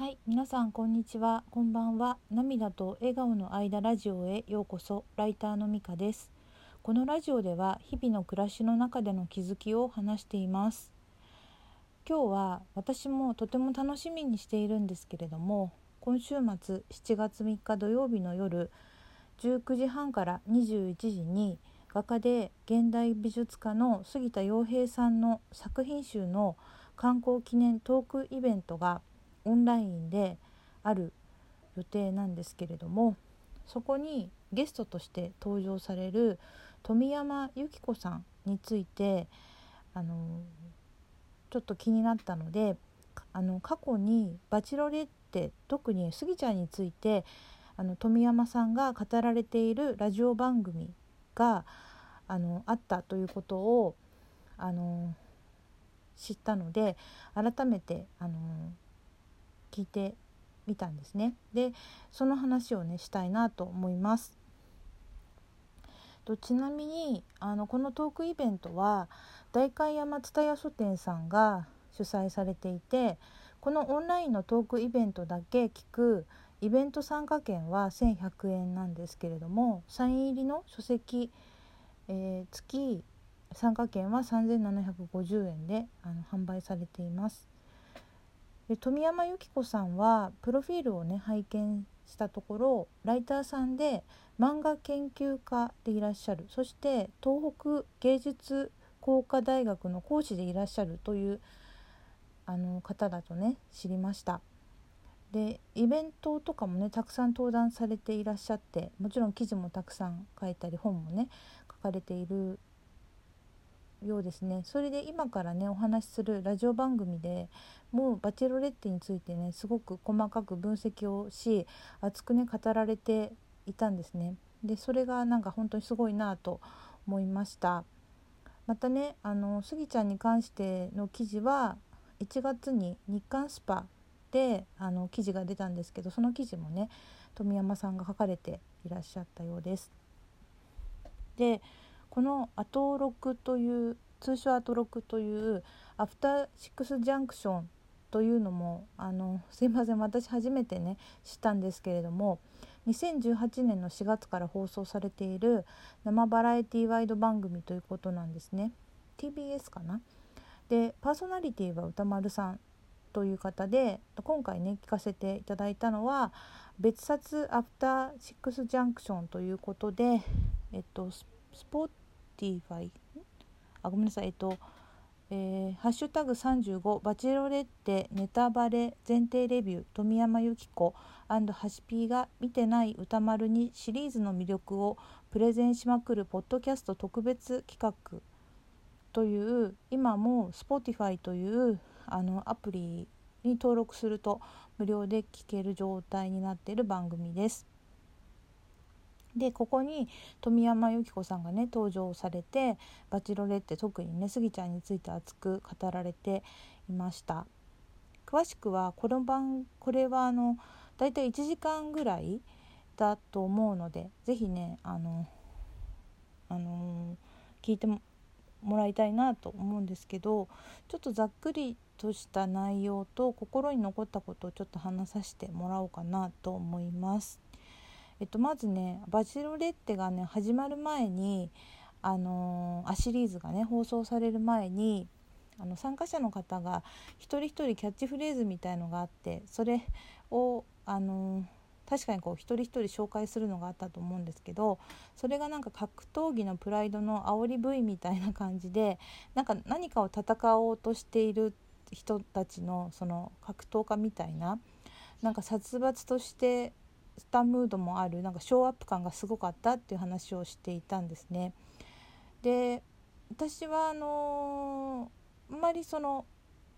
はい、皆さんこんにちは。こんばんは。涙と笑顔の間ラジオへようこそ。ライターのみかです。このラジオでは日々の暮らしの中での気づきを話しています。今日は私もとても楽しみにしているんですけれども、今週末7月3日土曜日の夜19時半から21時に画家で現代美術家の杉田洋平さんの作品集の観光記念トークイベントがオンラインである予定なんですけれどもそこにゲストとして登場される富山由紀子さんについてあのちょっと気になったのであの過去に「バチロレッテ」特にスギちゃんについてあの富山さんが語られているラジオ番組があのあったということをあの知ったので改めてあの聞いてみたんですね。でその話をねしたいなと思います。とちなみにあのこのトークイベントは代官山蔦屋書店さんが主催されていてこのオンラインのトークイベントだけ聞くイベント参加券は1100円なんですけれどもサイン入りの書籍、えー、月参加券は3750円であの販売されています。で富山由紀子さんはプロフィールをね拝見したところライターさんで漫画研究家でいらっしゃる。そして東北芸術工科大学の講師でいらっしゃるというあの方だとね知りました。でイベントとかもねたくさん登壇されていらっしゃってもちろん記事もたくさん書いたり本もね書かれているようですね。それで今からねお話しするラジオ番組でもうバチェロレッテについてねすごく細かく分析をし熱くね語られていたんですね。でそれがなんか本当にすごいなと思いました。またねあのスギちゃんに関しての記事は1月に日刊スパであの記事が出たんですけどその記事もね富山さんが書かれていらっしゃったようです。でこのアトロクという通称アトロクというアフターシックスジャンクションというのもあのすいません私初めてね知ったんですけれども2018年の4月から放送されている生バラエティワイド番組ということなんですね。TBS かな？でパーソナリティは歌丸さんという方で今回ね聞かせていただいたのは別冊アフターシックスジャンクションということでえっとス Spotify あごめんなさいえっとえー、ハッシュタグ35バチェロレッテネタバレ前提レビュー富山由紀子橋P が見てない宇多丸にシリーズの魅力をプレゼンしまくるポッドキャスト特別企画という今も Spotify というあのアプリに登録すると無料で聴ける状態になっている番組です。でここに富山由紀子さんがね登場されてバチロレって特にねスギちゃんについて熱く語られていました詳しくはこの番これはあのだいたい1時間ぐらいだと思うので是非ねあのあの聞いてもらいたいなと思うんですけどちょっとざっくりとした内容と心に残ったことをちょっと話させてもらおうかなと思います。えっと、まずね「バチロレッテ」がね始まる前にあのー、あシリーズがね放送される前にあの参加者の方が一人一人キャッチフレーズみたいのがあってそれをあのー、確かにこう一人一人紹介するのがあったと思うんですけどそれがなんか格闘技のプライドの煽り V みたいな感じでなんか何かを戦おうとしている人たちのその格闘家みたいななんか殺伐としてスタムードもあるなんかショーアップ感がすごかったっていう話をしていたんですね。で私はあのー、あんまりその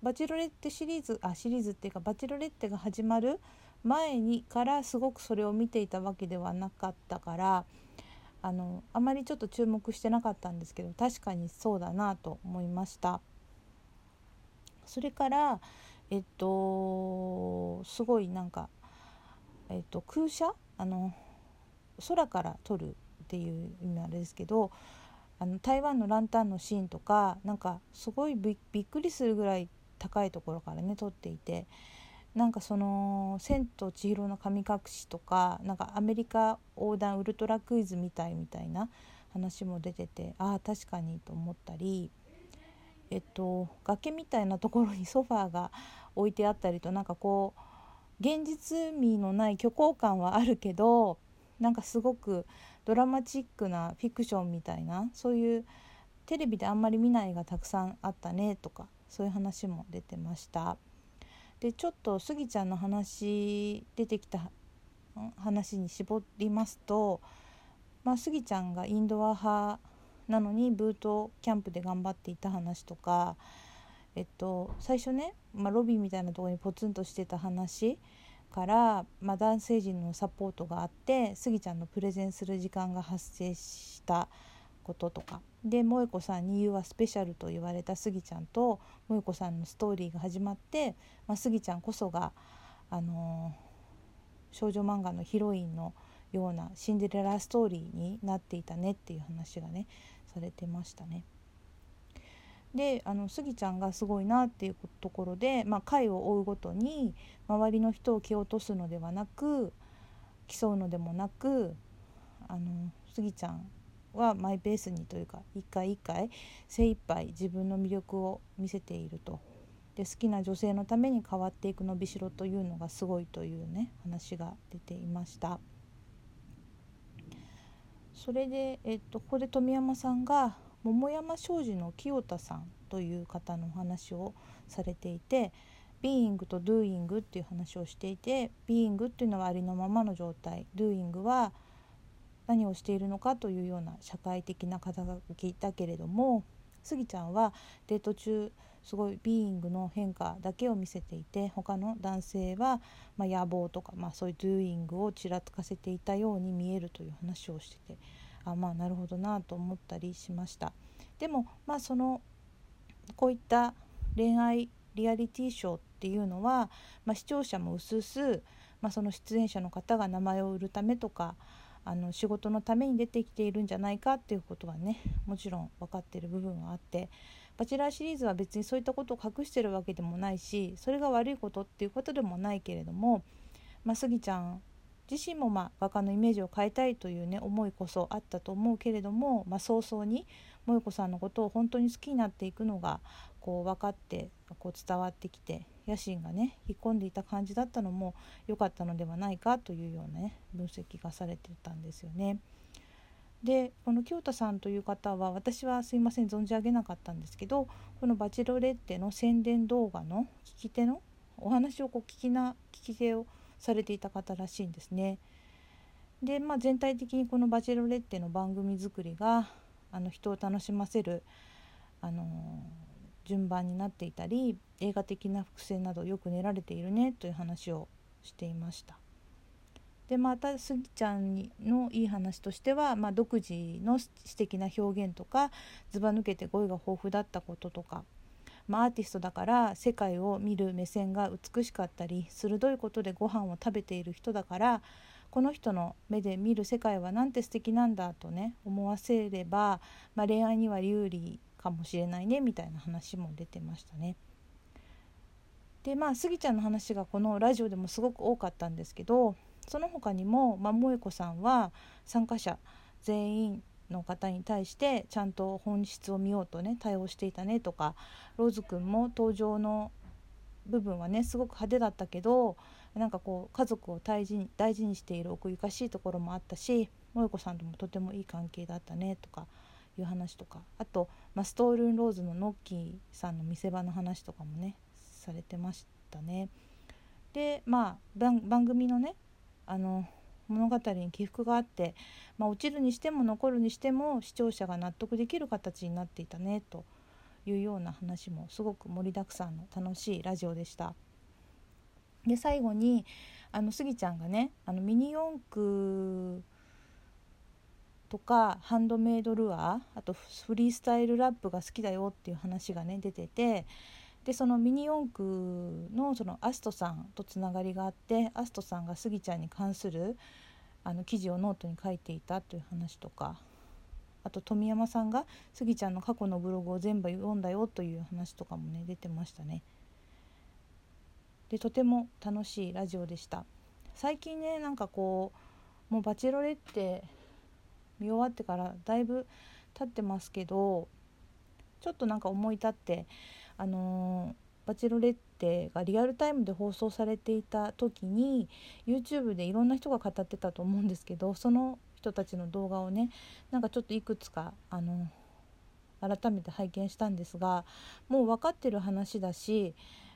バチロレッテシリーズあシリーズっていうかバチロレッテが始まる前にからすごくそれを見ていたわけではなかったからあのあまりちょっと注目してなかったんですけど確かにそうだなと思いました。それからえっとすごいなんかえーと、空写あの空から撮るっていう意味あれですけどあの台湾のランタンのシーンとかなんかすごいびっくりするぐらい高いところからね撮っていてなんかその「千と千尋の神隠し」とかなんかアメリカ横断ウルトラクイズみたいみたいな話も出ててああ確かにと思ったりえっと崖みたいなところにソファーが置いてあったりとなんかこう現実味のない虚構感はあるけどなんかすごくドラマチックなフィクションみたいなそういうテレビであんまり見ないがたくさんあったねとかそういう話も出てました。でちょっとスギちゃんの話出てきた話に絞りますと、まあ、スギちゃんがインドア派なのにブートキャンプで頑張っていた話とか、えっと、最初ね、まあ、ロビーみたいなとこにポツンとしてた話から、まあ、男性陣のサポートがあってスギちゃんのプレゼンする時間が発生したこととかで萌子さんに「言うはスペシャル」と言われたスギちゃんと萌子さんのストーリーが始まって、まあ、スギちゃんこそが、あのー、少女漫画のヒロインのようなシンデレラストーリーになっていたねっていう話がねされてましたね。であのスギちゃんがすごいなっていうところで、まあ、回を追うごとに周りの人を蹴落とすのではなく競うのでもなくあのスギちゃんはマイペースにというか一回一回精一杯自分の魅力を見せているとで好きな女性のために変わっていく伸びしろというのがすごいというね話が出ていました。それで、えっと、ここで富山さんが桃山商事の清田さんという方のお話をされていてbeing と doing っていう話をしていて being っていうのはありのままの状態。 doing は何をしているのかというような社会的な肩書きだけれどもスギちゃんはデート中すごい being の変化だけを見せていて他の男性は、まあ、野望とか、まあ、そういう doing をちらつかせていたように見えるという話をしててあまあなるほどなと思ったりしました。でもまあそのこういった恋愛リアリティショーっていうのは、まあ、視聴者もうすうす、まあ、その出演者の方が名前を売るためとかあの仕事のために出てきているんじゃないかっていうことはねもちろん分かってる部分はあってバチェラーシリーズは別にそういったことを隠してるわけでもないしそれが悪いことっていうことでもないけれども、まあ、スギちゃん自身もまあ画家のイメージを変えたいというね思いこそあったと思うけれども、まあ、早々に萌子さんのことを本当に好きになっていくのがこう分かってこう伝わってきて野心がね引っ込んでいた感じだったのも良かったのではないかというようなね分析がされてたんですよね。でこの清田さんという方は私はすいません存じ上げなかったんですけどこの「バチロレッテ」の宣伝動画の聞き手のお話をこう聞きな聞き手をされていた方らしいんですね。で、まあ、全体的にこの「バチェロレッテ」の番組作りがあの人を楽しませる、あの順番になっていたり映画的な伏線などよく練られているねという話をしていました。でまたスギちゃんのいい話としては、まあ、独自の詩的な表現とかずば抜けて語彙が豊富だったこととか、まあ、アーティストだから世界を見る目線が美しかったり鋭いことでご飯を食べている人だからこの人の目で見る世界はなんて素敵なんだとね思わせれば、まあ、恋愛には有利かもしれないねみたいな話も出てましたね。でまあスギちゃんの話がこのラジオでもすごく多かったんですけどその他にも、まあ、萌子さんは参加者全員の方に対してちゃんと本質を見ようとね対応していたねとかローズくんも登場の部分はねすごく派手だったけどなんかこう家族を大事に大事にしている奥ゆかしいところもあったし萌子さんともとてもいい関係だったねとかいう話とかあと、まあ、ストールンローズのノッキーさんの見せ場の話とかもねされてましたね。でまあ番組のねあの物語に起伏があって、まあ、落ちるにしても残るにしても視聴者が納得できる形になっていたねというような話もすごく盛りだくさんの楽しいラジオでした。で最後にあのスギちゃんがねあのミニ四駆とかハンドメイドルアーあとフリースタイルラップが好きだよっていう話がね出ててでそのミニ四駆のそのアストさんとつながりがあってアストさんがスギちゃんに関するあの記事をノートに書いていたという話とかあと富山さんがスギちゃんの過去のブログを全部読んだよという話とかもね出てましたね。でとても楽しいラジオでした最近ねなんかこうもう「バチェロレッテ」見終わってからだいぶ経ってますけどちょっとなんか思い立ってあの、バチロレッテがリアルタイムで放送されていた時に YouTube でいろんな人が語ってたと思うんですけどその人たちの動画をねなんかちょっといくつかあの改めて拝見したんですがもう分かってる話だし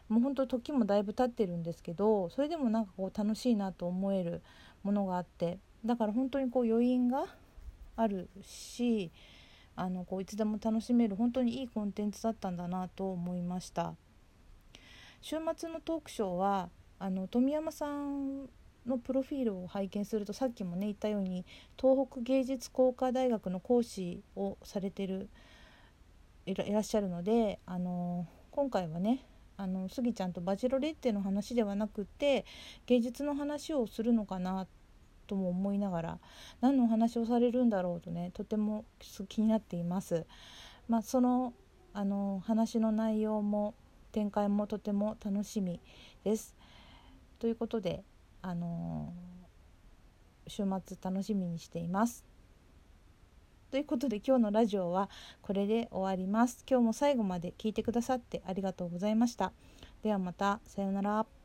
もうほんと時もだいぶ経ってるんですけどそれでもなんかこう楽しいなと思えるものがあってだから本当にこう余韻があるしあのこういつでも楽しめる本当にいいコンテンツだったんだなと思いました。週末のトークショーはあの富山さんのプロフィールを拝見するとさっきもね言ったように東北芸術工科大学の講師をされてるいらっしゃるのであの今回はねあのスギちゃんとバジロレッテの話ではなくて芸術の話をするのかなとも思いながら何のお話をされるんだろうとねとても気になっています。まあ、そのあの話の内容も展開もとても楽しみです。ということであの週末楽しみにしています。ということで今日のラジオはこれで終わります。今日も最後まで聞いてくださってありがとうございました。ではまたさようなら。